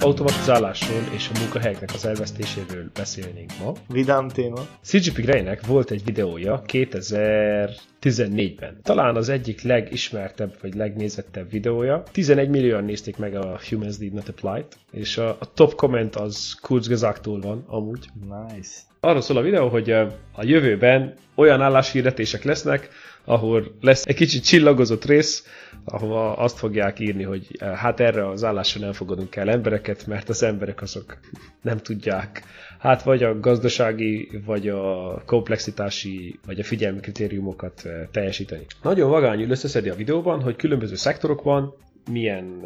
automatizálásról és a munkahelyeknek az elvesztéséről beszélnénk ma. Vidám téma. CGP Greynek volt egy videója 2014-ben. Talán az egyik legismertebb vagy legnézettebb videója. 11 millióan nézték meg a Humans Did Not Apply-t, és a, a top comment az Kurzgesagtól van amúgy. Nice. Arról szól a videó, hogy a jövőben olyan álláshirdetések lesznek, ahol lesz egy kicsit csillagozott rész, ahova azt fogják írni, hogy hát erre az állásra nem fogadunk el embereket, mert az emberek azok nem tudják, hát vagy a gazdasági, vagy a komplexitási, vagy a figyelmi kritériumokat teljesíteni. Nagyon vagányul összeszedi a videóban, hogy különböző szektorokban milyen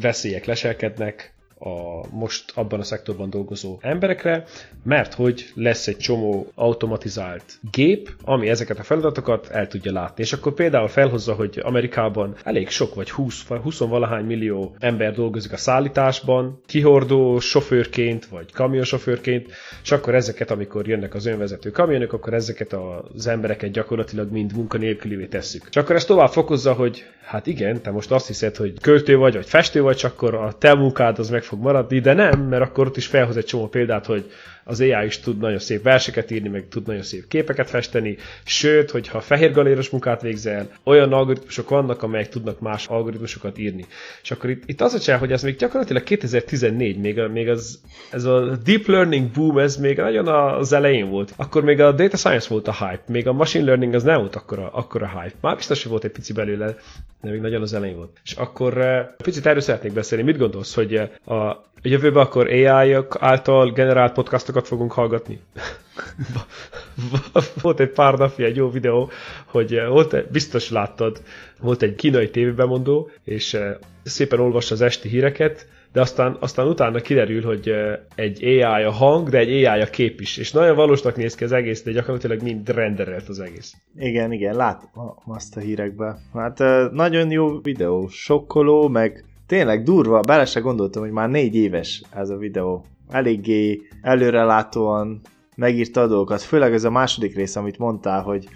veszélyek leselkednek, a most abban a szektorban dolgozó emberekre, mert hogy lesz egy csomó automatizált gép, ami ezeket a feladatokat el tudja látni. És akkor például felhozza, hogy Amerikában elég sok, vagy 20, vagy 20 valahány millió ember dolgozik a szállításban, kihordó sofőrként, vagy kamionsofőrként, és akkor ezeket, amikor jönnek az önvezető kamionok, akkor ezeket az embereket gyakorlatilag mind munkanélkülivé tesszük. És akkor ezt tovább fokozza, hogy hát igen, te most azt hiszed, hogy költő vagy, vagy festő vagy, csak akkor a te munkád az meg fog maradni, de nem, mert akkor ott is felhoz egy csomó példát, hogy az AI is tud nagyon szép verseket írni, meg tud nagyon szép képeket festeni, sőt, hogyha fehér galéros munkát végzel, olyan algoritmusok vannak, amelyek tudnak más algoritmusokat írni. És akkor itt, itt az a cseh, hogy ez még gyakorlatilag 2014, még, a, még az, ez a deep learning boom, ez még nagyon az elején volt. Akkor még a data science volt a hype, még a machine learning az nem volt akkora, akkora hype. Már biztos, hogy volt egy pici belőle, de még nagyon az elején volt. És akkor uh, picit erről szeretnék beszélni. Mit gondolsz, hogy uh, a jövőben akkor AI-ok által generált podcastokat fogunk hallgatni? volt egy pár napja egy jó videó, hogy uh, volt, biztos láttad, volt egy kínai tévébemondó, és uh, szépen olvassa az esti híreket, de aztán, aztán utána kiderül, hogy egy AI a hang, de egy AI a kép is, és nagyon valósnak néz ki az egész, de gyakorlatilag mind renderelt az egész. Igen, igen, látom azt a hírekbe. Hát nagyon jó videó, sokkoló, meg tényleg durva, bele se gondoltam, hogy már négy éves ez a videó. Eléggé előrelátóan megírta a dolgokat, főleg ez a második rész, amit mondtál, hogy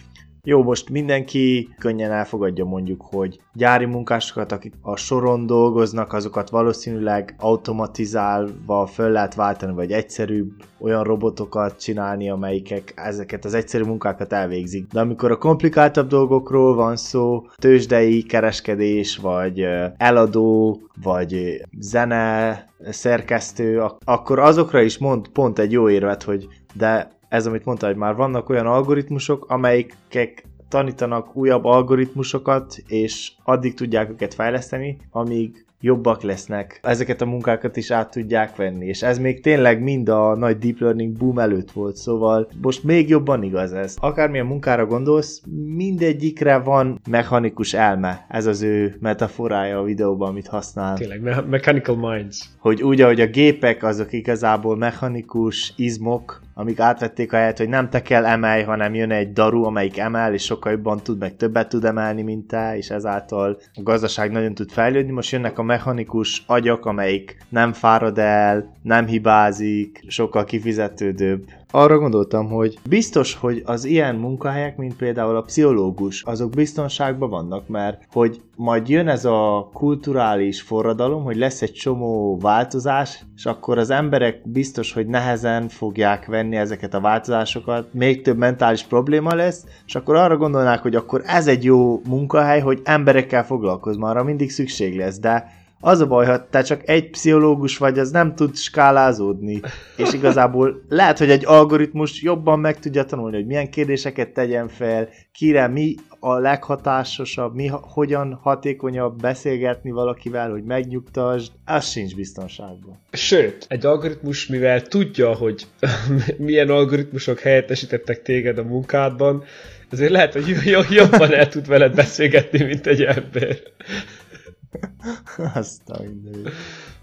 jó, most mindenki könnyen elfogadja mondjuk, hogy gyári munkásokat, akik a soron dolgoznak, azokat valószínűleg automatizálva föl lehet váltani, vagy egyszerűbb olyan robotokat csinálni, amelyikek ezeket az egyszerű munkákat elvégzik. De amikor a komplikáltabb dolgokról van szó, tőzsdei kereskedés, vagy eladó, vagy zene szerkesztő, akkor azokra is mond pont egy jó érvet, hogy de ez, amit mondta, hogy már vannak olyan algoritmusok, amelyikek tanítanak újabb algoritmusokat, és addig tudják őket fejleszteni, amíg jobbak lesznek, ezeket a munkákat is át tudják venni, és ez még tényleg mind a nagy deep learning boom előtt volt, szóval most még jobban igaz ez. Akármilyen munkára gondolsz, mindegyikre van mechanikus elme, ez az ő metaforája a videóban, amit használ. Tényleg, me- mechanical minds. Hogy úgy, ahogy a gépek azok igazából mechanikus izmok, amik átvették a helyet, hogy nem te kell emelj, hanem jön egy daru, amelyik emel, és sokkal jobban tud, meg többet tud emelni, mint te, és ezáltal a gazdaság nagyon tud fejlődni. Most jönnek a mechanikus agyak, amelyik nem fárad el, nem hibázik, sokkal kifizetődőbb arra gondoltam, hogy biztos, hogy az ilyen munkahelyek, mint például a pszichológus, azok biztonságban vannak, mert hogy majd jön ez a kulturális forradalom, hogy lesz egy csomó változás, és akkor az emberek biztos, hogy nehezen fogják venni ezeket a változásokat, még több mentális probléma lesz, és akkor arra gondolnák, hogy akkor ez egy jó munkahely, hogy emberekkel foglalkozz, arra mindig szükség lesz, de az a baj, ha te csak egy pszichológus vagy, az nem tud skálázódni. És igazából lehet, hogy egy algoritmus jobban meg tudja tanulni, hogy milyen kérdéseket tegyen fel, kire mi a leghatásosabb, mi hogyan hatékonyabb beszélgetni valakivel, hogy megnyugtasd, az sincs biztonságban. Sőt, egy algoritmus, mivel tudja, hogy milyen algoritmusok helyettesítettek téged a munkádban, ezért lehet, hogy jobban el tud veled beszélgetni, mint egy ember. Azt a.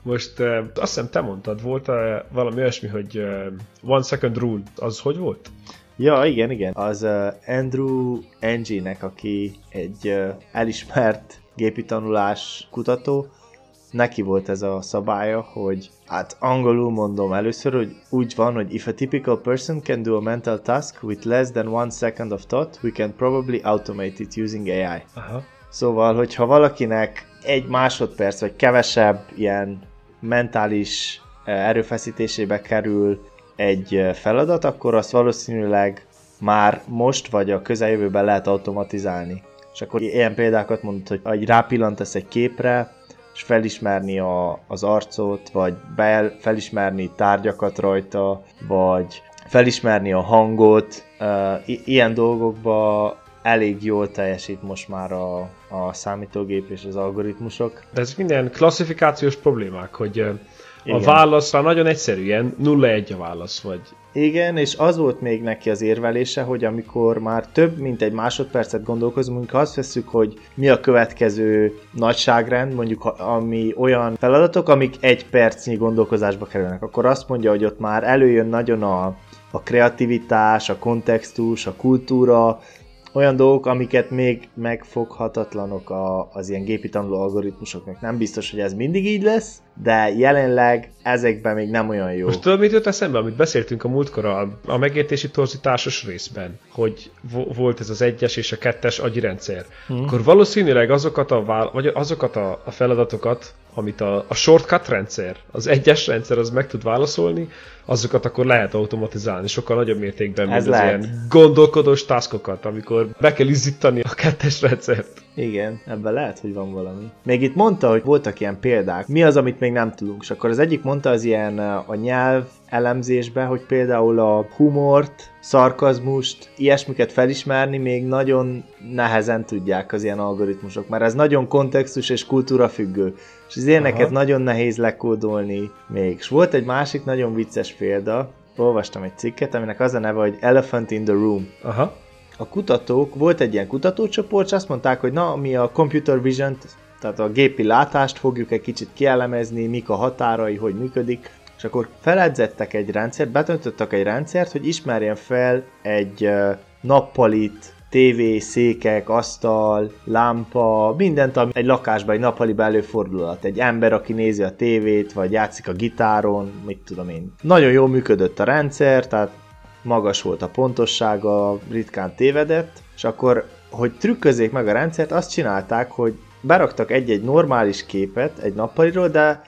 Most uh, azt hiszem te mondtad, volt uh, valami olyasmi, hogy uh, one second rule, az hogy volt? Ja, igen, igen. Az uh, Andrew Ng-nek, aki egy uh, elismert gépi tanulás kutató, neki volt ez a szabálya, hogy hát angolul mondom először, hogy úgy van, hogy if a typical person can do a mental task with less than one second of thought, we can probably automate it using AI. Aha. Szóval, hogyha valakinek egy másodperc, vagy kevesebb ilyen mentális erőfeszítésébe kerül egy feladat, akkor azt valószínűleg már most vagy a közeljövőben lehet automatizálni. És akkor ilyen példákat mondod, hogy, rápillantasz egy képre, és felismerni a, az arcot, vagy be, felismerni tárgyakat rajta, vagy felismerni a hangot. Uh, ilyen dolgokba elég jól teljesít most már a, a számítógép és az algoritmusok. De ez minden klasszifikációs problémák, hogy igen. a válaszra nagyon egyszerűen 0-1 a válasz, vagy igen, és az volt még neki az érvelése, hogy amikor már több mint egy másodpercet gondolkozunk, azt veszük, hogy mi a következő nagyságrend, mondjuk ami olyan feladatok, amik egy percnyi gondolkozásba kerülnek, akkor azt mondja, hogy ott már előjön nagyon a, a kreativitás, a kontextus, a kultúra, olyan dolgok, amiket még megfoghatatlanok a, az ilyen gépi tanuló algoritmusoknak. Nem biztos, hogy ez mindig így lesz, de jelenleg ezekben még nem olyan jó. Most tudod, mit jött eszembe, amit beszéltünk a múltkor a, a megértési torzításos részben, hogy vo- volt ez az egyes és a kettes agyirendszer. Hmm. Akkor valószínűleg azokat a, vál- vagy azokat a, a feladatokat, amit a, a shortcut rendszer, az egyes rendszer az meg tud válaszolni, azokat akkor lehet automatizálni sokkal nagyobb mértékben, mint Ez az lehet. ilyen gondolkodós taskokat, amikor be kell izzítani a kettes rendszert. Igen, ebben lehet, hogy van valami. Még itt mondta, hogy voltak ilyen példák. Mi az, amit még nem tudunk? És akkor az egyik mondta az ilyen a nyelv elemzésbe, hogy például a humort, szarkazmust, ilyesmiket felismerni még nagyon nehezen tudják az ilyen algoritmusok, mert ez nagyon kontextus és kultúra függő. És az ilyeneket Aha. nagyon nehéz lekódolni még. És volt egy másik nagyon vicces példa, olvastam egy cikket, aminek az a neve, hogy Elephant in the Room. Aha a kutatók, volt egy ilyen kutatócsoport, és azt mondták, hogy na, mi a computer vision tehát a gépi látást fogjuk egy kicsit kielemezni, mik a határai, hogy működik, és akkor feledzettek egy rendszert, betöntöttek egy rendszert, hogy ismerjen fel egy nappalit, TV, székek, asztal, lámpa, mindent, ami egy lakásban, egy nappaliban előfordulhat. Egy ember, aki nézi a tévét, vagy játszik a gitáron, mit tudom én. Nagyon jól működött a rendszer, tehát magas volt a pontossága, ritkán tévedett, és akkor, hogy trükközzék meg a rendszert, azt csinálták, hogy beraktak egy-egy normális képet egy nappaliról, de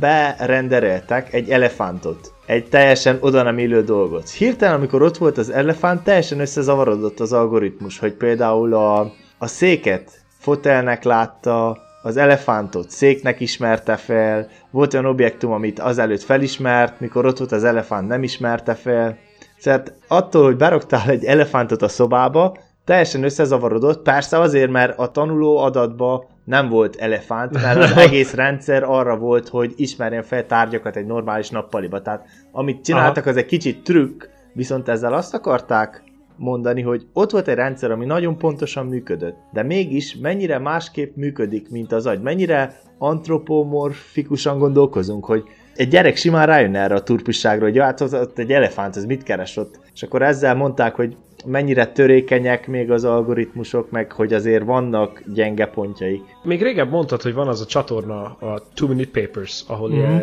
berendereltek egy elefántot. Egy teljesen oda nem illő dolgot. Hirtelen, amikor ott volt az elefánt, teljesen összezavarodott az algoritmus, hogy például a, a széket fotelnek látta, az elefántot széknek ismerte fel, volt olyan objektum, amit azelőtt felismert, mikor ott volt az elefánt nem ismerte fel, tehát attól, hogy beraktál egy elefántot a szobába, teljesen összezavarodott, persze azért, mert a tanuló adatba nem volt elefánt, mert az egész rendszer arra volt, hogy ismerjen fel tárgyakat egy normális nappaliba. Tehát amit csináltak, Aha. az egy kicsit trükk, viszont ezzel azt akarták mondani, hogy ott volt egy rendszer, ami nagyon pontosan működött, de mégis mennyire másképp működik, mint az agy, mennyire antropomorfikusan gondolkozunk, hogy egy gyerek simán rájönne erre a turpisságra, hogy hát ott, egy elefánt, ez mit keres ott? És akkor ezzel mondták, hogy mennyire törékenyek még az algoritmusok, meg hogy azért vannak gyenge pontjaik. Még régebb mondtad, hogy van az a csatorna, a Two Minute Papers, ahol mm-hmm.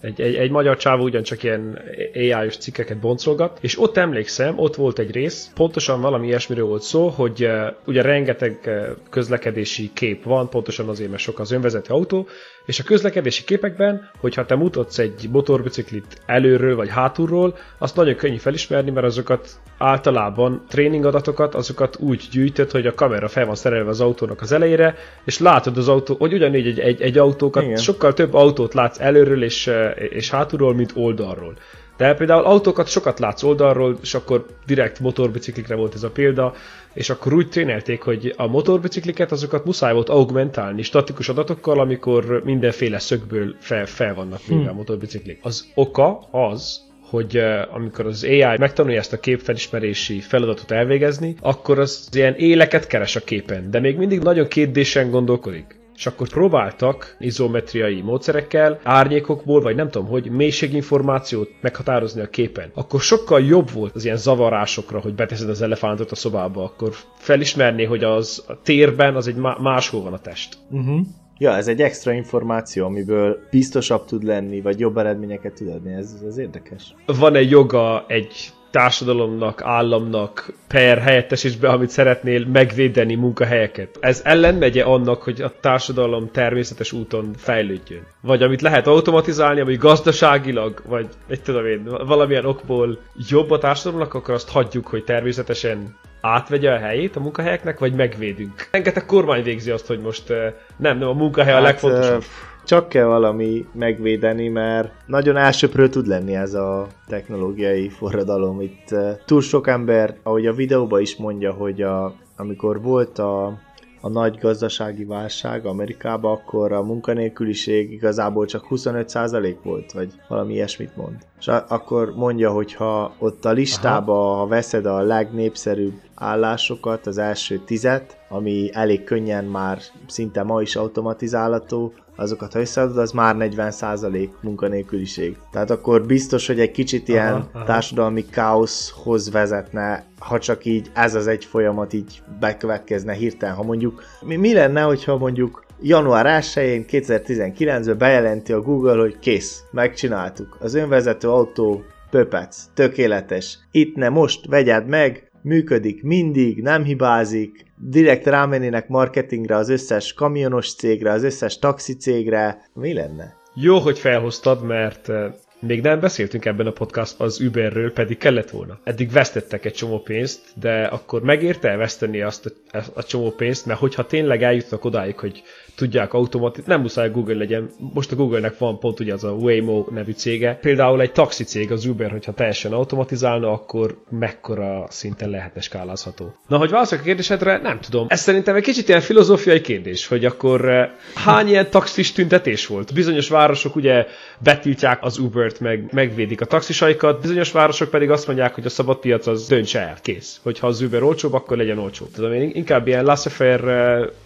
egy, egy, egy magyar csávó ugyancsak ilyen AI-os cikkeket boncolgat, és ott emlékszem, ott volt egy rész, pontosan valami ilyesmiről volt szó, hogy uh, ugye rengeteg uh, közlekedési kép van, pontosan azért, mert sok az önvezető autó, és a közlekedési képekben, hogyha te mutatsz egy motorbiciklit előről vagy hátulról, azt nagyon könnyű felismerni, mert azokat általában tréning adatokat, azokat úgy gyűjtött, hogy a kamera fel van szerelve az autónak az elejére, és látod az autó, hogy ugyanígy egy, egy, egy autókat, Igen. sokkal több autót látsz előről és, és hátulról, mint oldalról. De például autókat sokat látsz oldalról, és akkor direkt motorbiciklikre volt ez a példa, és akkor úgy trénelték, hogy a motorbicikliket azokat muszáj volt augmentálni statikus adatokkal, amikor mindenféle szögből fel, fel vannak véve hmm. a motorbiciklik. Az oka az, hogy amikor az AI megtanulja ezt a képfelismerési feladatot elvégezni, akkor az ilyen éleket keres a képen, de még mindig nagyon kétdésen gondolkodik és akkor próbáltak izometriai módszerekkel, árnyékokból, vagy nem tudom hogy, mélységinformációt meghatározni a képen. Akkor sokkal jobb volt az ilyen zavarásokra, hogy beteszed az elefántot a szobába, akkor felismerné, hogy az a térben az egy máshol van a test. Uh-huh. Ja, ez egy extra információ, amiből biztosabb tud lenni, vagy jobb eredményeket tud adni, ez, ez érdekes. Van egy joga egy társadalomnak, államnak per helyettesítésbe, amit szeretnél megvédeni munkahelyeket. Ez ellenmegye annak, hogy a társadalom természetes úton fejlődjön. Vagy amit lehet automatizálni, ami gazdaságilag, vagy egy tudom én, valamilyen okból jobb a társadalomnak, akkor azt hagyjuk, hogy természetesen átvegye a helyét a munkahelyeknek, vagy megvédünk. Rengeteg kormány végzi azt, hogy most nem, nem, a munkahely hát, a legfontosabb. Csak kell valami megvédeni, mert nagyon elsőprő tud lenni ez a technológiai forradalom. Itt túl sok ember, ahogy a videóban is mondja, hogy a, amikor volt a a nagy gazdasági válság Amerikában, akkor a munkanélküliség igazából csak 25% volt, vagy valami ilyesmit mond. És akkor mondja, hogy ha ott a listába, ha veszed a legnépszerűbb állásokat, az első tizet, ami elég könnyen már szinte ma is automatizálható, azokat ha összeadod, az már 40% munkanélküliség. Tehát akkor biztos, hogy egy kicsit ilyen aha, aha. társadalmi káoszhoz vezetne, ha csak így ez az egy folyamat így bekövetkezne hirtelen. Ha mondjuk, mi, mi lenne, hogyha mondjuk január 1-én 2019-ben bejelenti a Google, hogy kész, megcsináltuk. Az önvezető autó pöpec, tökéletes. Itt ne most, vegyed meg, működik mindig, nem hibázik, direkt rámennének marketingre az összes kamionos cégre, az összes taxi cégre, mi lenne? Jó, hogy felhoztad, mert eh, még nem beszéltünk ebben a podcastban az Uberről, pedig kellett volna. Eddig vesztettek egy csomó pénzt, de akkor megérte veszteni azt a, a csomó pénzt, mert hogyha tényleg eljutnak odáig, hogy tudják automatit, nem muszáj Google legyen, most a Google-nek van pont ugye az a Waymo nevű cége. Például egy taxi cég, az Uber, hogyha teljesen automatizálna, akkor mekkora szinten lehetne skálázható. Na, hogy válaszolok a kérdésedre, nem tudom. Ez szerintem egy kicsit ilyen filozófiai kérdés, hogy akkor eh, hány ilyen taxis tüntetés volt? Bizonyos városok ugye betiltják az Ubert, meg megvédik a taxisaikat, bizonyos városok pedig azt mondják, hogy a szabad piac az döntse el, kész. Hogyha az Uber olcsóbb, akkor legyen olcsó. Tudom, én inkább ilyen laissez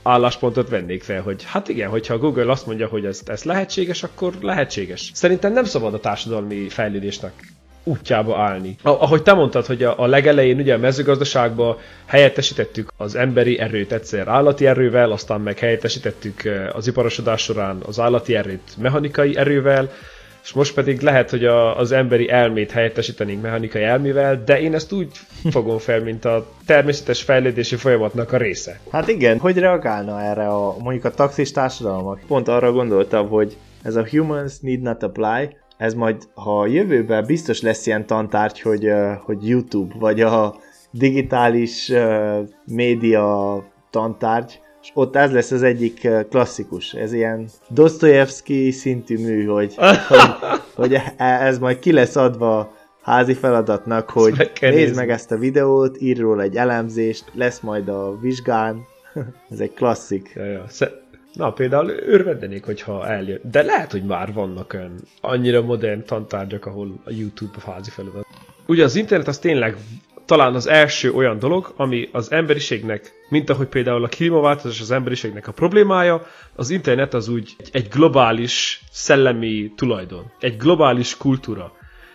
álláspontot vennék fel, hogy hát igen, hogyha a Google azt mondja, hogy ez, ez lehetséges, akkor lehetséges. Szerintem nem szabad a társadalmi fejlődésnek útjába állni. Ahogy te mondtad, hogy a, a legelején ugye a mezőgazdaságban helyettesítettük az emberi erőt egyszer állati erővel, aztán meg helyettesítettük eh, az iparosodás során az állati erőt mechanikai erővel, és most pedig lehet, hogy a, az emberi elmét helyettesítenénk mechanikai elmével, de én ezt úgy fogom fel, mint a természetes fejlődési folyamatnak a része. Hát igen, hogy reagálna erre a mondjuk a taxis társadalmak? Pont arra gondoltam, hogy ez a humans need not apply, ez majd, ha a jövőben biztos lesz ilyen tantárgy, hogy, hogy YouTube, vagy a digitális média tantárgy, és ott ez lesz az egyik klasszikus. Ez ilyen Dostoyevsky szintű mű, hogy, hogy, hogy e, ez majd ki lesz adva házi feladatnak, hogy meg nézd nézni. meg ezt a videót, írj róla egy elemzést, lesz majd a vizsgán. ez egy klasszik. Ja, ja. Na, például örvendenék, hogyha eljön. De lehet, hogy már vannak olyan annyira modern tantárgyak, ahol a YouTube a házi feladat. Ugye az internet az tényleg talán az első olyan dolog, ami az emberiségnek, mint ahogy például a klímaváltozás az emberiségnek a problémája, az internet az úgy egy globális szellemi tulajdon, egy globális kultúra.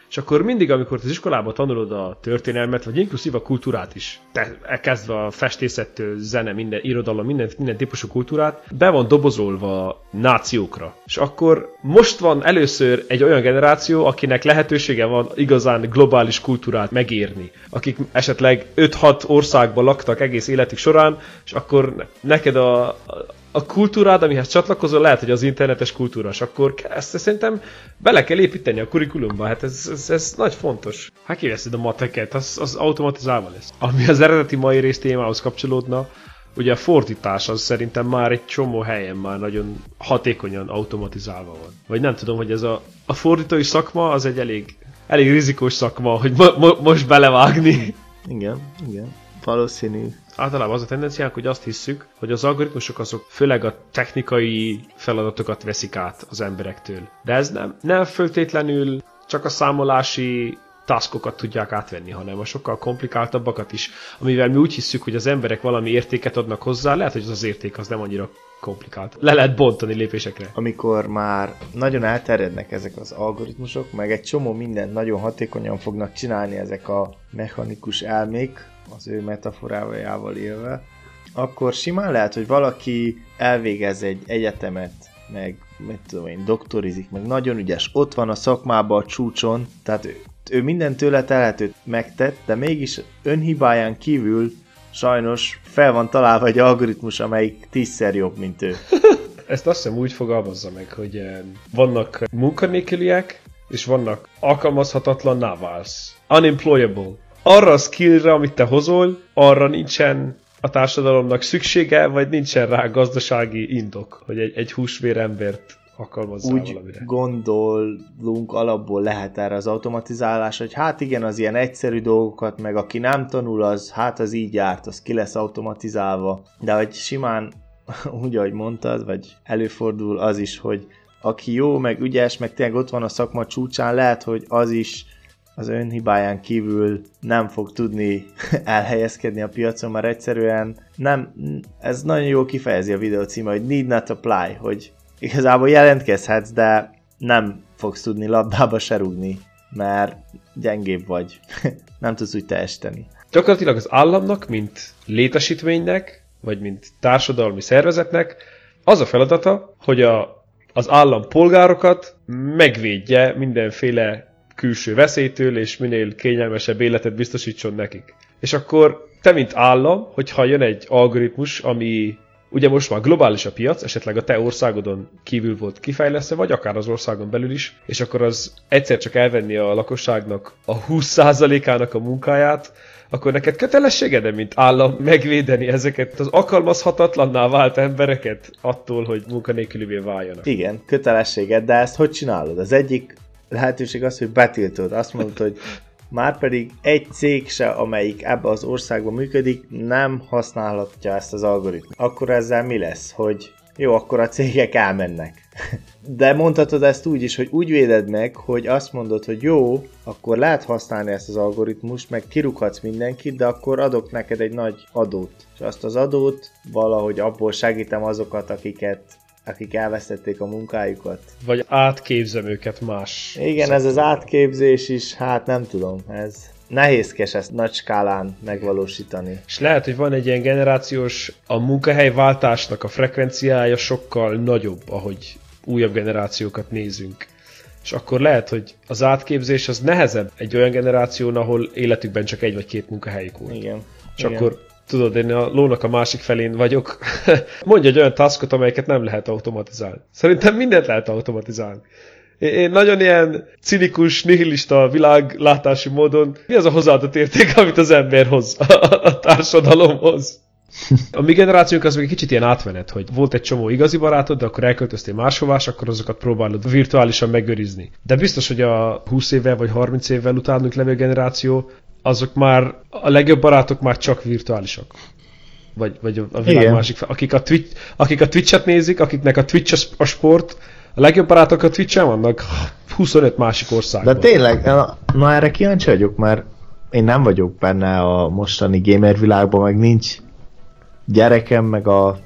És akkor mindig, amikor az iskolában tanulod a történelmet, vagy inkluszív a kultúrát is, te, elkezdve a festészettől, zene, minden irodalom, minden, minden típusú kultúrát, be van dobozolva nációkra. És akkor most van először egy olyan generáció, akinek lehetősége van igazán globális kultúrát megérni. Akik esetleg 5-6 országban laktak egész életük során, és akkor neked a, a kultúrád, amihez csatlakozol, lehet, hogy az internetes kultúra, és akkor ezt szerintem bele kell építeni a kurikulumba, hát ez, ez, ez nagy fontos. Hát kiveszed a mateket, az, az automatizálva lesz. Ami az eredeti mai rész témához kapcsolódna, ugye a fordítás az szerintem már egy csomó helyen már nagyon hatékonyan automatizálva van. Vagy nem tudom, hogy ez a, a fordítói szakma az egy elég, elég rizikós szakma, hogy mo, mo, most belevágni. Igen, igen. Valószínű általában az a tendenciánk, hogy azt hisszük, hogy az algoritmusok azok főleg a technikai feladatokat veszik át az emberektől. De ez nem, nem föltétlenül csak a számolási taskokat tudják átvenni, hanem a sokkal komplikáltabbakat is, amivel mi úgy hiszük, hogy az emberek valami értéket adnak hozzá, lehet, hogy az az érték az nem annyira komplikált. Le lehet bontani lépésekre. Amikor már nagyon elterjednek ezek az algoritmusok, meg egy csomó mindent nagyon hatékonyan fognak csinálni ezek a mechanikus elmék, az ő metaforájával élve, akkor simán lehet, hogy valaki elvégez egy egyetemet, meg mit tudom én, doktorizik, meg nagyon ügyes, ott van a szakmában a csúcson, tehát ő minden tőle telhetőt megtett, de mégis önhibáján kívül sajnos fel van találva egy algoritmus, amelyik tízszer jobb, mint ő. Ezt azt hiszem úgy fogalmazza meg, hogy eh, vannak munkanélküliek, és vannak alkalmazhatatlan válsz. Unemployable. Arra a skillre, amit te hozol, arra nincsen a társadalomnak szüksége, vagy nincsen rá gazdasági indok, hogy egy, egy húsvér embert alkalmazzál Úgy valamire. gondolunk, alapból lehet erre az automatizálás, hogy hát igen, az ilyen egyszerű dolgokat, meg aki nem tanul, az hát az így járt, az ki lesz automatizálva. De hogy simán, úgy ahogy mondtad, vagy előfordul az is, hogy aki jó, meg ügyes, meg tényleg ott van a szakma csúcsán, lehet, hogy az is az önhibáján kívül nem fog tudni elhelyezkedni a piacon, mert egyszerűen nem, ez nagyon jól kifejezi a videó címe, hogy need not apply, hogy igazából jelentkezhetsz, de nem fogsz tudni labdába se rúgni, mert gyengébb vagy, nem tudsz úgy teljesíteni. Gyakorlatilag az államnak, mint létesítménynek, vagy mint társadalmi szervezetnek az a feladata, hogy a, az állam polgárokat megvédje mindenféle külső veszélytől, és minél kényelmesebb életet biztosítson nekik. És akkor te, mint állam, hogyha jön egy algoritmus, ami ugye most már globális a piac, esetleg a te országodon kívül volt kifejlesztve, vagy akár az országon belül is, és akkor az egyszer csak elvenni a lakosságnak a 20%-ának a munkáját, akkor neked kötelességed mint állam megvédeni ezeket az alkalmazhatatlanná vált embereket attól, hogy munkanélkülivé váljanak. Igen, kötelességed, de ezt hogy csinálod? Az egyik lehetőség az, hogy betiltod. Azt mondod, hogy már pedig egy cég se, amelyik ebbe az országban működik, nem használhatja ezt az algoritmust. Akkor ezzel mi lesz? Hogy jó, akkor a cégek elmennek. De mondhatod ezt úgy is, hogy úgy véded meg, hogy azt mondod, hogy jó, akkor lehet használni ezt az algoritmust, meg kirúghatsz mindenkit, de akkor adok neked egy nagy adót. És azt az adót valahogy abból segítem azokat, akiket akik elvesztették a munkájukat. Vagy átképzem őket más. Igen, ez az átképzés is, hát nem tudom, ez nehézkes ezt nagy skálán megvalósítani. És lehet, hogy van egy ilyen generációs, a munkahelyváltásnak a frekvenciája sokkal nagyobb, ahogy újabb generációkat nézünk. És akkor lehet, hogy az átképzés az nehezebb egy olyan generáción, ahol életükben csak egy vagy két munkahelyük volt. Igen. És Igen. akkor tudod, én a lónak a másik felén vagyok. Mondj egy olyan taskot, amelyeket nem lehet automatizálni. Szerintem mindent lehet automatizálni. Én nagyon ilyen cinikus, nihilista világlátási módon, mi az a hozzáadott érték, amit az ember hoz a társadalomhoz? A mi generációnk az még kicsit ilyen átmenet, hogy volt egy csomó igazi barátod, de akkor elköltöztél máshová, és akkor azokat próbálod virtuálisan megőrizni. De biztos, hogy a 20 évvel vagy 30 évvel utánunk levő generáció, azok már, a legjobb barátok már csak virtuálisak. Vagy, vagy a világ Igen. másik fel. Akik a, Twitch, akik a Twitch-et nézik, akiknek a Twitch a, sport, a legjobb barátok a Twitch-en vannak 25 másik országban. De tényleg, na, na erre kíváncsi vagyok, mert én nem vagyok benne a mostani gamer világban, meg nincs gyerekem, meg a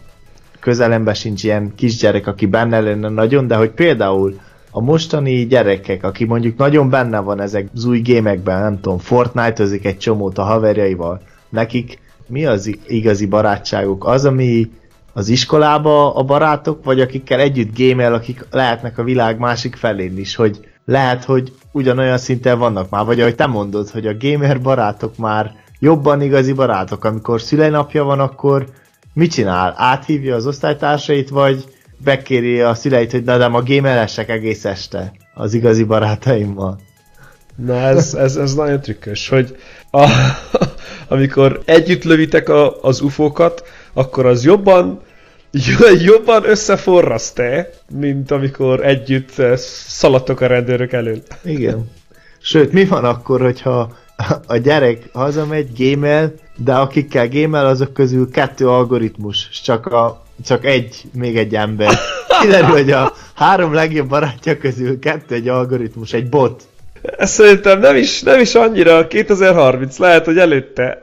közelemben sincs ilyen kisgyerek, aki benne lenne nagyon, de hogy például a mostani gyerekek, aki mondjuk nagyon benne van ezek az új gémekben, nem tudom, Fortnite-ozik egy csomót a haverjaival, nekik mi az igazi barátságuk? Az, ami az iskolába a barátok, vagy akikkel együtt gémel, akik lehetnek a világ másik felén is, hogy lehet, hogy ugyanolyan szinten vannak már, vagy ahogy te mondod, hogy a gamer barátok már jobban igazi barátok, amikor szülinapja van, akkor mit csinál? Áthívja az osztálytársait, vagy bekéri a szüleit, hogy na de ma gameressek egész este az igazi barátaimmal. Na ez, ez, ez nagyon trükkös, hogy a, amikor együtt lövitek a, az ufókat, akkor az jobban jobban összeforraszt-e, mint amikor együtt eh, szaladtok a rendőrök elől. Igen. Sőt, mi van akkor, hogyha a gyerek hazamegy, gémel, de akikkel gémel, azok közül kettő algoritmus, és csak, a, csak egy, még egy ember. Kiderül, hogy a három legjobb barátja közül kettő egy algoritmus, egy bot. Ez szerintem nem is, nem is annyira 2030, lehet, hogy előtte.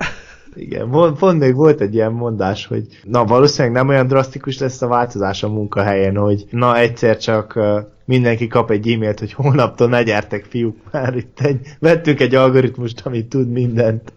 Igen, pont, még volt egy ilyen mondás, hogy na valószínűleg nem olyan drasztikus lesz a változás a munkahelyen, hogy na egyszer csak mindenki kap egy e-mailt, hogy holnaptól ne gyertek fiúk, már itt egy, vettünk egy algoritmust, ami tud mindent.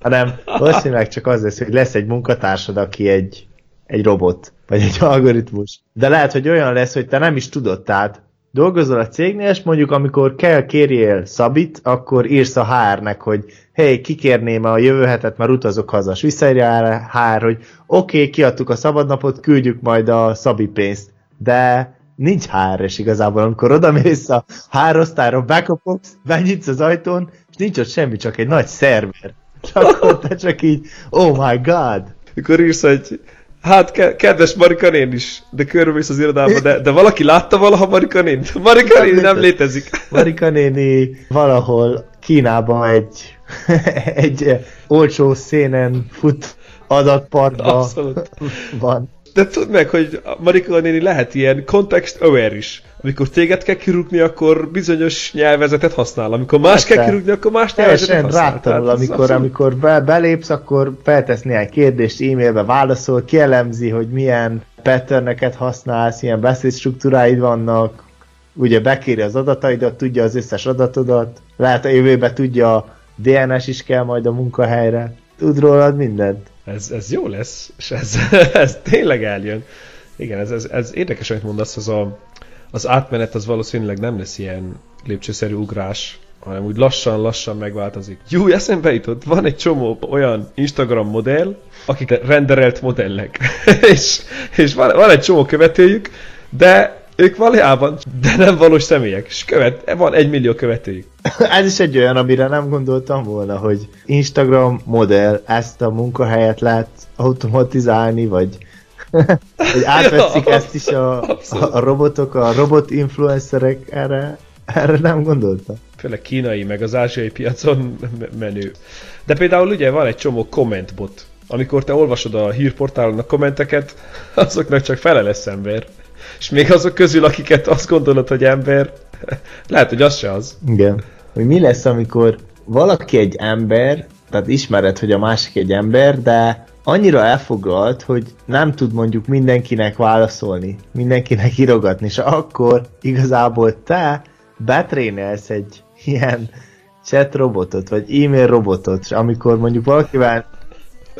Hanem valószínűleg csak az lesz, hogy lesz egy munkatársad, aki egy, egy robot, vagy egy algoritmus. De lehet, hogy olyan lesz, hogy te nem is tudod, tehát dolgozol a cégnél, és mondjuk amikor kell kérjél Szabit, akkor írsz a HR-nek, hogy hey, kikérném a jövő hetet, már utazok haza, és visszaírja a HR, hogy oké, okay, kiadtuk a szabadnapot, küldjük majd a Szabi pénzt. De nincs HR-es igazából, amikor odamész a HR osztályra, backupoksz, benyitsz az ajtón, és nincs ott semmi, csak egy nagy szerver. Csak te csak így, oh my god. Mikor írsz, hogy Hát, ke- kedves Marika nén is, de körülmész az irodába, de, de valaki látta valaha Marika nén? Marika néni nem létezik. Marika néni valahol Kínában egy, egy olcsó szénen fut adatparkba Abszolút. van. De tudd meg, hogy Marika néni lehet ilyen context aware is. Amikor téged kell kirúgni, akkor bizonyos nyelvezetet használ. Amikor más Persze. kell kirúgni, akkor más nyelvezetet használ. rátanul, Tehát amikor, abszolút- amikor be, belépsz, akkor feltesz néhány kérdést, e-mailbe válaszol, kielemzi, hogy milyen patterneket használsz, milyen beszédstruktúráid vannak, ugye bekéri az adataidat, tudja az összes adatodat, lehet a jövőben tudja a DNS is kell majd a munkahelyre, tud rólad mindent. Ez, ez jó lesz, és ez, ez tényleg eljön. Igen, ez, ez, ez érdekes, amit mondasz, az a, az átmenet az valószínűleg nem lesz ilyen lépcsőszerű ugrás, hanem úgy lassan-lassan megváltozik. Jó, eszembe jutott, van egy csomó olyan Instagram modell, akik renderelt modellek. és és van, van egy csomó követőjük, de ők valójában, de nem valós személyek. És követ, van egy millió követőjük. Ez is egy olyan, amire nem gondoltam volna, hogy Instagram modell ezt a munkahelyet lehet automatizálni, vagy, vagy átveszik Ja, ezt is a, abszolút. a, a robotok, a robot influencerek, erre, erre nem gondoltam. főleg kínai, meg az ázsiai piacon menő. De például ugye van egy csomó kommentbot. Amikor te olvasod a hírportálon a kommenteket, azoknak csak fele lesz ember. És még azok közül, akiket azt gondolod, hogy ember, lehet, hogy az se az. Igen. Hogy mi lesz, amikor valaki egy ember, tehát ismered, hogy a másik egy ember, de annyira elfoglalt, hogy nem tud mondjuk mindenkinek válaszolni, mindenkinek írogatni, és akkor igazából te betrénelsz egy ilyen chat robotot, vagy e-mail robotot, és amikor mondjuk valakivel,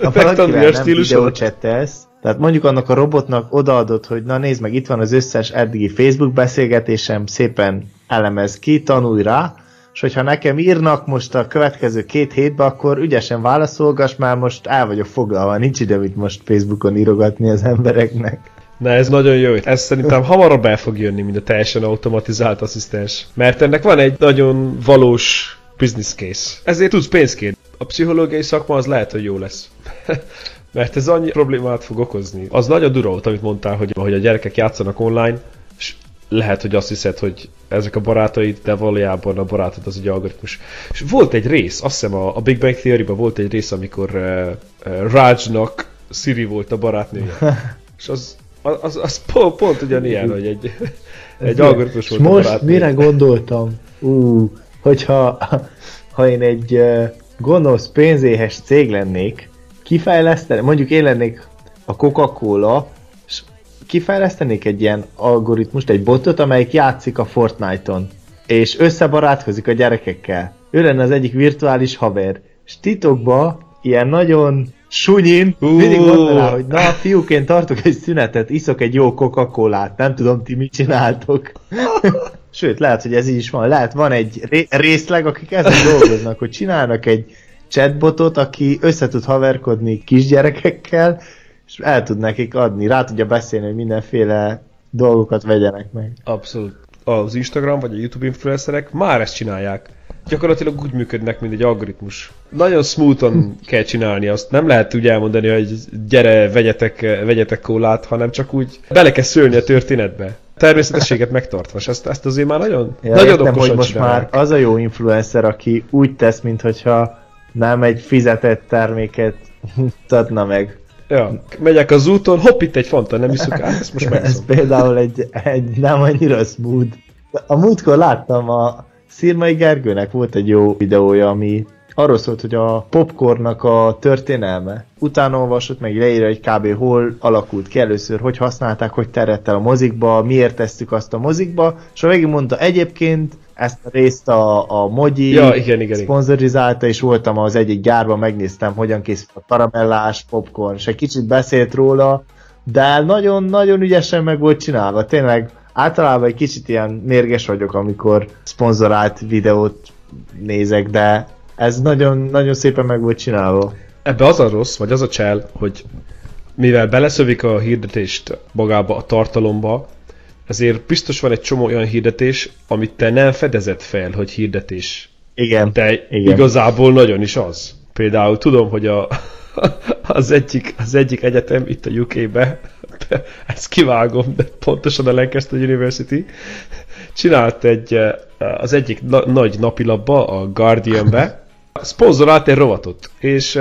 ha valakivel nem videócsettelsz, tehát mondjuk annak a robotnak odaadod, hogy na nézd meg, itt van az összes eddigi Facebook beszélgetésem, szépen elemez ki, tanulj rá, és hogyha nekem írnak most a következő két hétben, akkor ügyesen válaszolgass, már most el vagyok foglalva, nincs ide mit most Facebookon írogatni az embereknek. Na ez nagyon jó. Ez szerintem hamarabb el fog jönni, mint a teljesen automatizált asszisztens. Mert ennek van egy nagyon valós business case. Ezért tudsz pénzt kérni. A pszichológiai szakma az lehet, hogy jó lesz. Mert ez annyi problémát fog okozni. Az nagyon durva volt, amit mondtál, hogy, hogy a gyerekek játszanak online, és lehet, hogy azt hiszed, hogy ezek a barátaid, de valójában a barátod az egy algoritmus. És volt egy rész, azt hiszem a, a Big Bang Theory-ban volt egy rész, amikor uh, uh, Rajnak Siri volt a barátnője. És az, az, az, pont, pont ugyanilyen, hogy egy, egy algoritmus volt a most barátnője. mire gondoltam? Ú, hogyha ha én egy uh, gonosz pénzéhes cég lennék, kifejleszteni, mondjuk én lennék a Coca-Cola, és kifejlesztenék egy ilyen algoritmust, egy botot, amelyik játszik a Fortnite-on, és összebarátkozik a gyerekekkel. Ő lenne az egyik virtuális haver, és titokba ilyen nagyon sunyin, mindig mondaná, hogy na fiúk, én tartok egy szünetet, iszok egy jó Coca-Colát, nem tudom ti mit csináltok. Sőt, lehet, hogy ez így is van. Lehet, van egy ré- részleg, akik ezen dolgoznak, hogy csinálnak egy chatbotot, aki össze tud haverkodni kisgyerekekkel, és el tud nekik adni, rá tudja beszélni, hogy mindenféle dolgokat vegyenek meg. Abszolút. Az Instagram vagy a YouTube influencerek már ezt csinálják. Gyakorlatilag úgy működnek, mint egy algoritmus. Nagyon smoothan kell csinálni azt. Nem lehet úgy elmondani, hogy gyere, vegyetek, vegyetek kólát, hanem csak úgy bele kell szőlni a történetbe. Természetességet megtartva, és ezt, ezt azért már nagyon, Ja, nagyon értem, hogy most csinálják. már az a jó influencer, aki úgy tesz, mintha nem egy fizetett terméket mutatna meg. Ja, megyek az úton, hopp, itt egy fanta, nem iszuk át, ezt most Ez megszom. például egy, egy nem annyira smooth. A múltkor láttam a Szirmai Gergőnek volt egy jó videója, ami arról szólt, hogy a popcornnak a történelme. Utána olvasott meg leírja, hogy kb. hol alakult ki először, hogy használták, hogy terjedt el a mozikba, miért tesszük azt a mozikba, és a végig mondta egyébként ezt a részt a, a Mogyi Ja, igen, igen, igen. szponzorizálta, és voltam az egyik gyárban, megnéztem, hogyan készül a karamellás popcorn, és egy kicsit beszélt róla, de nagyon-nagyon ügyesen meg volt csinálva. Tényleg általában egy kicsit ilyen mérges vagyok, amikor szponzorált videót nézek, de ez nagyon, nagyon szépen meg volt csinálva. Ebbe az a rossz, vagy az a csel, hogy mivel beleszövik a hirdetést magába a tartalomba, ezért biztos van egy csomó olyan hirdetés, amit te nem fedezett fel, hogy hirdetés. Igen. De igen. igazából nagyon is az. Például tudom, hogy a, az, egyik, az egyik egyetem itt a UK-be, ezt kivágom, de pontosan a Lancaster University, csinált egy, az egyik na- nagy napilapba, a Guardian-be, szponzorált egy rovatot, és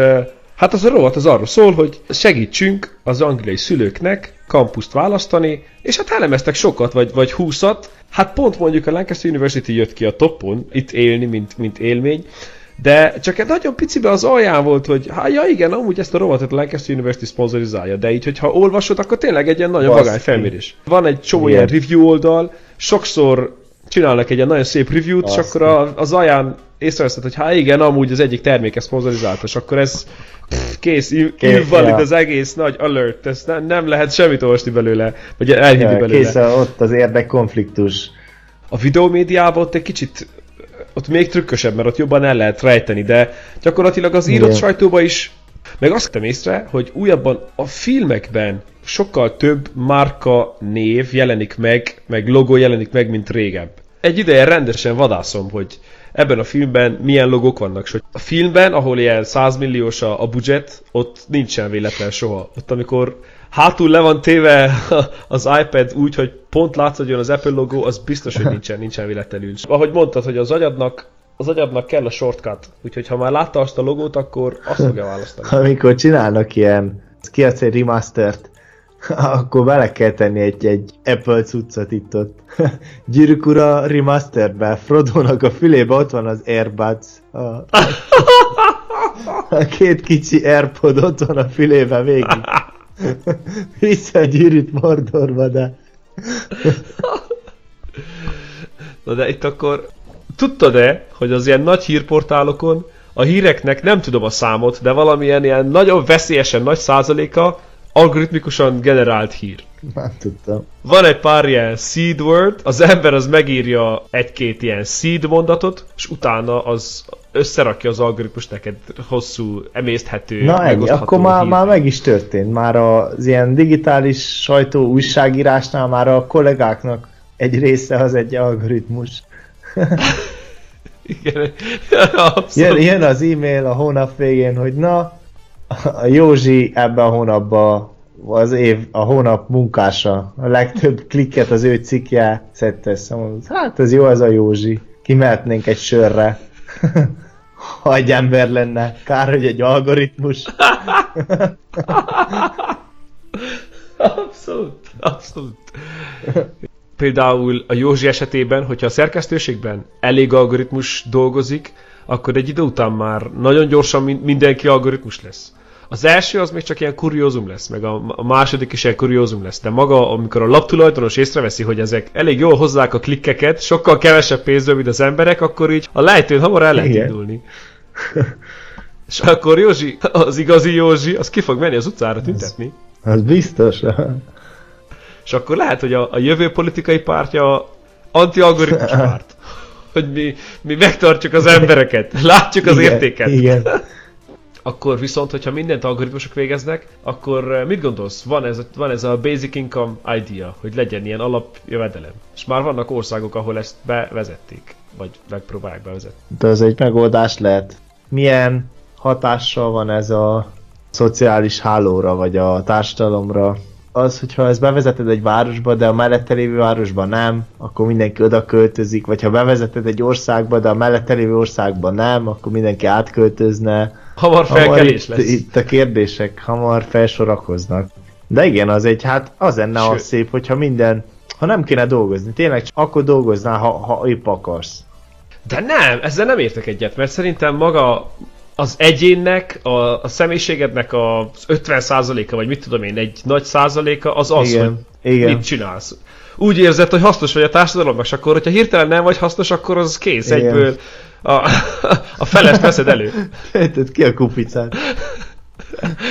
Hát az a rovat az arról szól, hogy segítsünk az angliai szülőknek kampuszt választani, és hát elemeztek sokat, vagy, vagy húszat. Hát pont mondjuk a Lancaster University jött ki a topon, itt élni, mint, mint élmény, de csak egy nagyon picibe az alján volt, hogy hát ja igen, amúgy ezt a rovatot a Lancaster University szponzorizálja, de így, hogyha olvasod, akkor tényleg egy ilyen nagyon vagány felmérés. Van egy csomó ilyen review oldal, sokszor csinálnak egy ilyen nagyon szép review-t, Azt és akkor az alján észreveszed, hogy hát igen, amúgy az egyik terméke szponzorizálta, és akkor ez pff, kész, invalid ja. az egész nagy alert, ezt nem, nem lehet semmit olvasni belőle, vagy elhinni ja, belőle. Kész, ott az érdekkonfliktus. A videómédiában ott egy kicsit ott még trükkösebb, mert ott jobban el lehet rejteni, de gyakorlatilag az írott Igen. sajtóban is meg azt vettem észre, hogy újabban a filmekben sokkal több márka név jelenik meg, meg logó jelenik meg, mint régebb. Egy ideje rendesen vadászom, hogy ebben a filmben milyen logók vannak. És hogy a filmben, ahol ilyen 100 milliós a, a budget, ott nincsen véletlen soha. Ott amikor hátul le van téve az iPad úgy, hogy pont látszódjon az Apple logó, az biztos, hogy nincsen, nincsen véletlenül. Ahogy mondtad, hogy az agyadnak az agyadnak kell a shortcut, úgyhogy ha már látta azt a logót, akkor azt fogja választani. Amikor csinálnak ilyen, kiadsz egy remastert, akkor bele kell tenni egy, egy Apple cuccot itt ott. Gyűrűk ura remasterbe, Frodo-nak a fülébe ott van az Airbuds. A, a két kicsi Airpod ott van a fülébe végig. Vissza a gyűrűt Mordorba, de... Na de itt akkor tudtad-e, hogy az ilyen nagy hírportálokon a híreknek nem tudom a számot, de valamilyen ilyen nagyon veszélyesen nagy százaléka algoritmikusan generált hír. Nem tudtam. Van egy pár ilyen seed word, az ember az megírja egy-két ilyen seed mondatot, és utána az összerakja az algoritmus neked hosszú, emészthető, Na ennyi, akkor már, már meg is történt. Már az ilyen digitális sajtó újságírásnál már a kollégáknak egy része az egy algoritmus. Igen, jön, jön az e-mail a hónap végén, hogy na, a Józsi ebben a hónapban az év, a hónap munkása. A legtöbb klikket az ő cikkje szedte össze. Hát ez jó az a Józsi. Kimehetnénk egy sörre. ha egy ember lenne. Kár, hogy egy algoritmus. abszolút, abszolút például a Józsi esetében, hogyha a szerkesztőségben elég algoritmus dolgozik, akkor egy idő után már nagyon gyorsan mindenki algoritmus lesz. Az első az még csak ilyen kuriózum lesz, meg a, második is ilyen kuriózum lesz, de maga, amikor a laptulajdonos észreveszi, hogy ezek elég jól hozzák a klikkeket, sokkal kevesebb pénzből, mint az emberek, akkor így a lejtőn hamar el lehet indulni. És akkor Józsi, az igazi Józsi, az ki fog menni az utcára tüntetni. Az, az biztos. És akkor lehet, hogy a, a jövő politikai pártja anti-algoritmus párt. Hogy mi, mi megtartjuk az embereket, látjuk az értéket. Igen. Akkor viszont, hogyha mindent algoritmusok végeznek, akkor eh, mit gondolsz? Van ez, van ez a basic income idea, hogy legyen ilyen alapjövedelem. És már vannak országok, ahol ezt bevezették, vagy megpróbálják bevezetni. De ez egy megoldás lehet. Milyen hatással van ez a szociális hálóra, vagy a társadalomra? Az, hogyha ezt bevezeted egy városba, de a mellette lévő városba nem, akkor mindenki oda költözik, vagy ha bevezeted egy országba, de a mellette lévő országba nem, akkor mindenki átköltözne. Hamar felkelés hamar itt, lesz. Itt a kérdések hamar felsorakoznak. De igen, az egy, hát az lenne Sőt. az szép, hogyha minden, ha nem kéne dolgozni, tényleg csak akkor dolgoznál, ha, ha épp akarsz. De nem, ezzel nem értek egyet, mert szerintem maga az egyénnek, a, a személyiségednek az 50%-a, vagy mit tudom én, egy nagy százaléka az az, igen, hogy igen. mit csinálsz. Úgy érzed, hogy hasznos vagy a társadalomnak, és akkor, hogyha hirtelen nem vagy hasznos, akkor az kész igen. egyből a, a felest veszed elő. Töltöd ki a kupicát.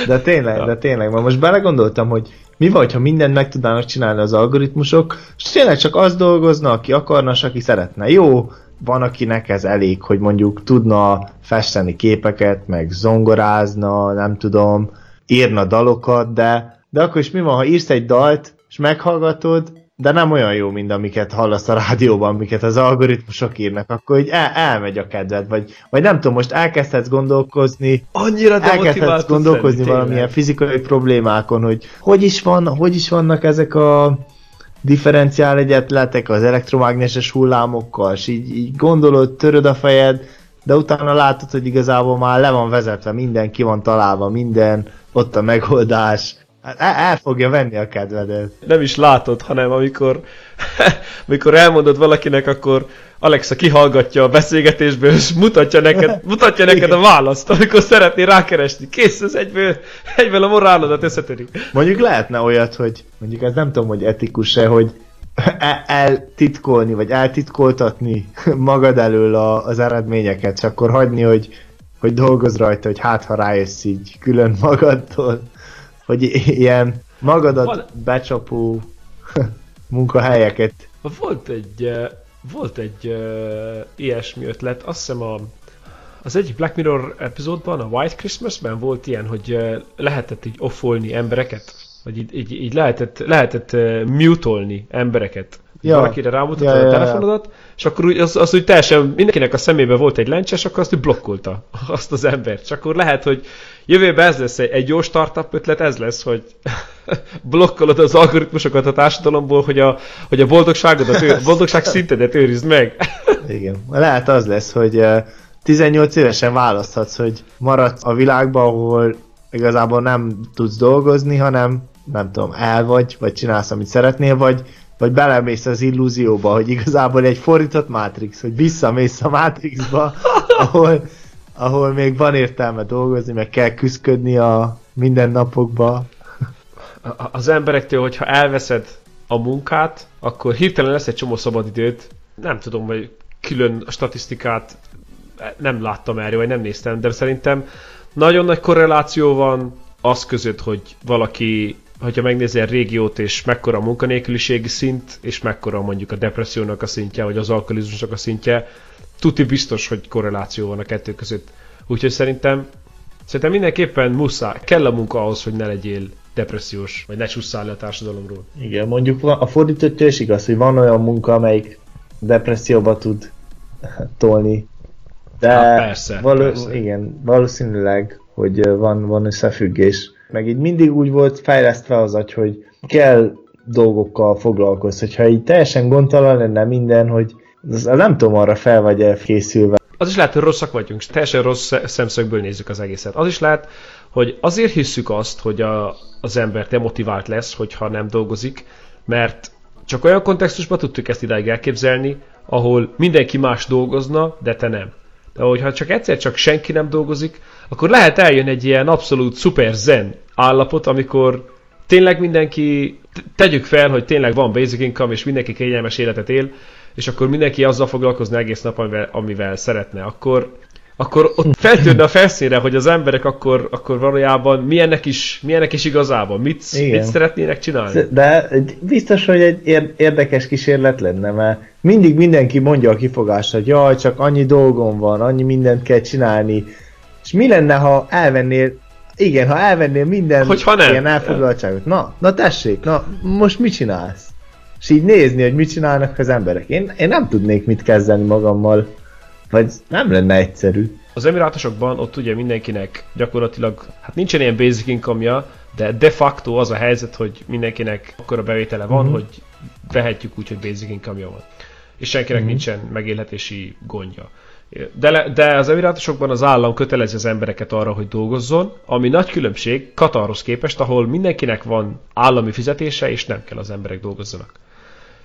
De tényleg, de tényleg, ma most belegondoltam, hogy mi van, ha mindent meg tudnának csinálni az algoritmusok, és tényleg csak az dolgozna, aki akarna, és aki szeretne. Jó, van, akinek ez elég, hogy mondjuk tudna festeni képeket, meg zongorázna, nem tudom, írna dalokat, de, de akkor is mi van, ha írsz egy dalt, és meghallgatod, de nem olyan jó, mint amiket hallasz a rádióban, amiket az algoritmusok írnak, akkor így el, elmegy a kedved, vagy, vagy nem tudom, most elkezdhetsz gondolkozni, annyira elkezdhetsz gondolkozni lenni, valamilyen tényleg. fizikai problémákon, hogy hogy is, van, hogy is vannak ezek a differenciál egyetletek az elektromágneses hullámokkal, és így, így gondolod, töröd a fejed, de utána látod, hogy igazából már le van vezetve, minden ki van találva, minden, ott a megoldás, Hát el, el fogja venni a kedvedet. Nem is látod, hanem amikor, amikor elmondod valakinek, akkor Alexa kihallgatja a beszélgetésből, és mutatja neked, mutatja neked a választ, amikor szeretné rákeresni. Kész, ez egyből, egyből a morálodat összetöri. Mondjuk lehetne olyat, hogy mondjuk ez nem tudom, hogy etikus-e, hogy eltitkolni, vagy eltitkoltatni magad elől a, az eredményeket, és akkor hagyni, hogy, hogy dolgoz rajta, hogy hát ha rájössz így külön magadtól hogy ilyen magadat Van... becsapó munkahelyeket. Volt egy, volt egy uh, ilyesmi ötlet, azt hiszem a, az egyik Black Mirror epizódban, a White Christmas-ben volt ilyen, hogy uh, lehetett így offolni embereket, vagy így, így, így lehetett, lehetett uh, mutolni embereket ja. valakire rámutatod ja, ja, a telefonodat, ja. és akkor úgy, az, az úgy teljesen mindenkinek a szemébe volt egy lencse, és akkor azt úgy blokkolta azt az embert. És akkor lehet, hogy jövőben ez lesz egy, jó startup ötlet, ez lesz, hogy blokkolod az algoritmusokat a társadalomból, hogy a, hogy a boldogságodat, a boldogság szintedet őrizd meg. Igen. Lehet az lesz, hogy 18 évesen választhatsz, hogy maradsz a világban, ahol igazából nem tudsz dolgozni, hanem nem tudom, el vagy, vagy csinálsz, amit szeretnél, vagy vagy belemész az illúzióba, hogy igazából egy fordított Matrix, hogy visszamész a Matrixba, ahol, ahol még van értelme dolgozni, meg kell küzdködni a mindennapokba. Az emberektől, hogyha elveszed a munkát, akkor hirtelen lesz egy csomó szabadidőt. Nem tudom, hogy külön a statisztikát nem láttam erről, vagy nem néztem, de szerintem nagyon nagy korreláció van az között, hogy valaki hogyha megnézi a régiót, és mekkora a munkanélküliségi szint, és mekkora mondjuk a depressziónak a szintje, vagy az alkoholizmusnak a szintje, tuti biztos, hogy korreláció van a kettő között. Úgyhogy szerintem, szerintem mindenképpen muszáj, kell a munka ahhoz, hogy ne legyél depressziós, vagy ne csusszál le a társadalomról. Igen, mondjuk a fordítottja is igaz, hogy van olyan munka, amelyik depresszióba tud tolni. De Há, persze, való, persze. igen, valószínűleg, hogy van, van összefüggés meg így mindig úgy volt fejlesztve az agy, hogy kell dolgokkal foglalkozni. Hogyha így teljesen gondtalan lenne minden, hogy az, nem tudom arra fel vagy készülve. Az is lehet, hogy rosszak vagyunk, teljesen rossz szemszögből nézzük az egészet. Az is lehet, hogy azért hisszük azt, hogy a, az ember demotivált lesz, hogyha nem dolgozik, mert csak olyan kontextusban tudtuk ezt idáig elképzelni, ahol mindenki más dolgozna, de te nem. De hogyha csak egyszer csak senki nem dolgozik, akkor lehet eljön egy ilyen abszolút szuper zen állapot, amikor tényleg mindenki, tegyük fel, hogy tényleg van basic income, és mindenki kényelmes életet él, és akkor mindenki azzal foglalkozni egész nap, amivel, amivel szeretne, akkor, akkor ott feltűnne a felszínre, hogy az emberek akkor, akkor valójában milyennek is, milyennek is igazában, mit, mit szeretnének csinálni. De biztos, hogy egy érdekes kísérlet lenne, mert mindig mindenki mondja a kifogást, hogy jaj, csak annyi dolgom van, annyi mindent kell csinálni, és mi lenne, ha elvennél, igen, ha elvennél minden Hogyha nem. ilyen elfoglaltságot. Na, na tessék, na most mit csinálsz? És így nézni, hogy mit csinálnak az emberek. Én, én nem tudnék mit kezdeni magammal. Vagy nem lenne egyszerű. Az emirátusokban ott ugye mindenkinek gyakorlatilag, hát nincsen ilyen basic income de de facto az a helyzet, hogy mindenkinek akkora bevétele van, uh-huh. hogy vehetjük úgy, hogy basic income van. És senkinek uh-huh. nincsen megélhetési gondja. De, de az emirátusokban az állam kötelezi az embereket arra, hogy dolgozzon, ami nagy különbség Katarhoz képest, ahol mindenkinek van állami fizetése, és nem kell az emberek dolgozzanak.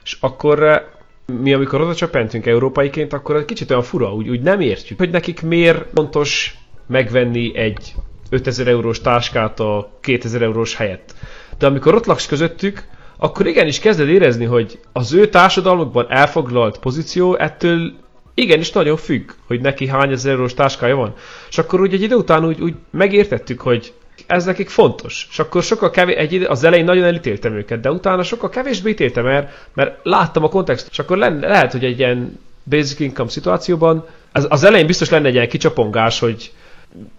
És akkor eh, mi, amikor oda csöppentünk európaiként, akkor egy kicsit olyan fura, úgy, úgy nem értjük, hogy nekik miért fontos megvenni egy 5000 eurós táskát a 2000 eurós helyett. De amikor ott laksz közöttük, akkor igenis kezded érezni, hogy az ő társadalmukban elfoglalt pozíció ettől igenis nagyon függ, hogy neki hány ezer eurós táskája van. És akkor úgy egy idő után úgy, úgy megértettük, hogy ez nekik fontos. És akkor sokkal kevés, egy, az elején nagyon elítéltem őket, de utána sokkal kevésbé ítéltem, mert, mert láttam a kontextust. És akkor lenne, lehet, hogy egy ilyen basic income szituációban az, az elején biztos lenne egy ilyen kicsapongás, hogy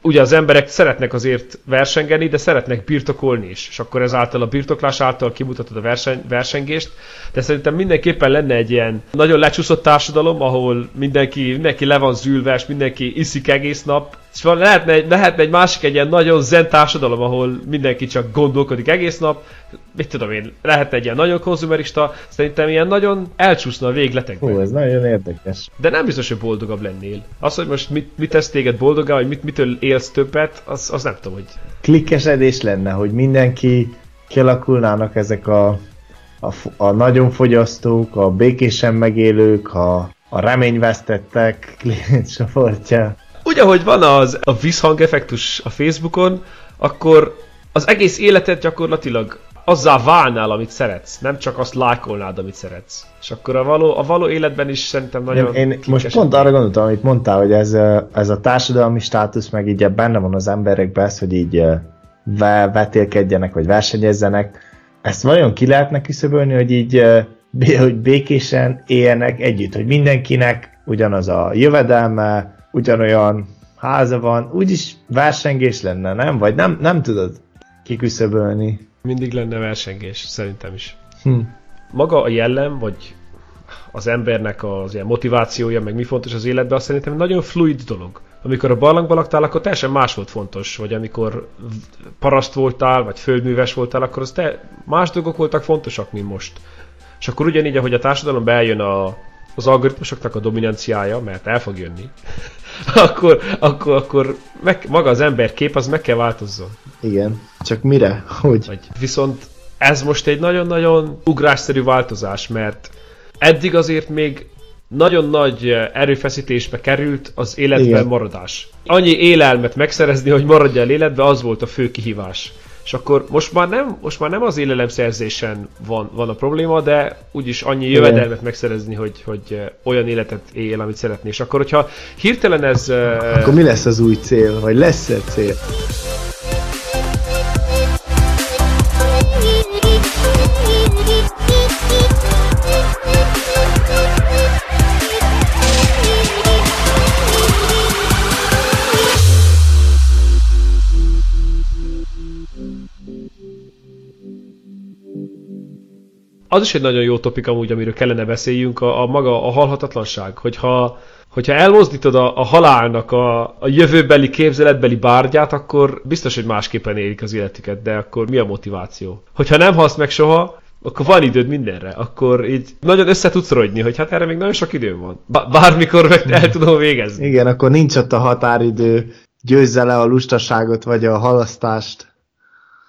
ugye az emberek szeretnek azért versengeni, de szeretnek birtokolni is, és akkor ezáltal a birtoklás által kimutatod a verseny, versengést, de szerintem mindenképpen lenne egy ilyen nagyon lecsúszott társadalom, ahol mindenki, mindenki le van zülve, és mindenki iszik egész nap, és van, lehetne, egy, lehetne egy másik egy ilyen nagyon zen társadalom, ahol mindenki csak gondolkodik egész nap, mit tudom én, lehetne egy ilyen nagyon konzumerista, szerintem ilyen nagyon elcsúszna a végletekben. Hú, ez nagyon érdekes. De nem biztos, hogy boldogabb lennél. Az, hogy most mit, mit tesz téged boldogá, vagy mit, mitől élsz többet, az, az nem tudom, hogy... Klikkesedés lenne, hogy mindenki kialakulnának ezek a, a, a nagyon fogyasztók, a békésen megélők, a, a reményvesztettek klientcsoportja. Úgy, ahogy van az a visszhangeffektus a Facebookon, akkor az egész életet gyakorlatilag azzá válnál, amit szeretsz, nem csak azt lájkolnád, amit szeretsz. És akkor a való, a való életben is szerintem nagyon... Én, én most pont arra gondoltam, amit mondtál, hogy ez, ez a társadalmi státusz, meg így benne van az emberekben ez, hogy így vetélkedjenek, vagy versenyezzenek. Ezt vajon ki lehetne küszöbölni, hogy így hogy békésen éljenek együtt, hogy mindenkinek ugyanaz a jövedelme, ugyanolyan háza van, úgyis versengés lenne, nem? Vagy nem, nem tudod kiküszöbölni. Mindig lenne versengés, szerintem is. Hm. Maga a jellem, vagy az embernek az ilyen motivációja, meg mi fontos az életben, azt szerintem nagyon fluid dolog. Amikor a barlangban laktál, akkor teljesen más volt fontos, vagy amikor paraszt voltál, vagy földműves voltál, akkor az te más dolgok voltak fontosak, mint most. És akkor ugyanígy, ahogy a társadalom bejön a, az algoritmusoknak a dominanciája, mert el fog jönni, akkor, akkor, akkor meg, maga az ember kép az meg kell változzon. Igen, csak mire? Hogy? Vagy viszont ez most egy nagyon-nagyon ugrásszerű változás, mert eddig azért még nagyon nagy erőfeszítésbe került az életben Igen. maradás. Annyi élelmet megszerezni, hogy maradjál életbe, az volt a fő kihívás. És akkor most már nem, most már nem az élelemszerzésen van, van a probléma, de úgyis annyi jövedelmet megszerezni, hogy, hogy olyan életet él, amit szeretné. És akkor, hogyha hirtelen ez... Akkor mi lesz az új cél? Vagy lesz-e cél? Az is egy nagyon jó topik amúgy, amiről kellene beszéljünk, a, a maga a halhatatlanság. Hogyha, hogyha elmozdítod a, a halálnak a, a jövőbeli képzeletbeli bárgyát, akkor biztos, hogy másképpen élik az életüket, de akkor mi a motiváció? Hogyha nem halsz meg soha, akkor van időd mindenre, akkor így nagyon össze tudsz rogyni, hogy hát erre még nagyon sok időm van. Bármikor meg el tudom végezni. Igen, akkor nincs ott a határidő, győzze le a lustaságot vagy a halasztást.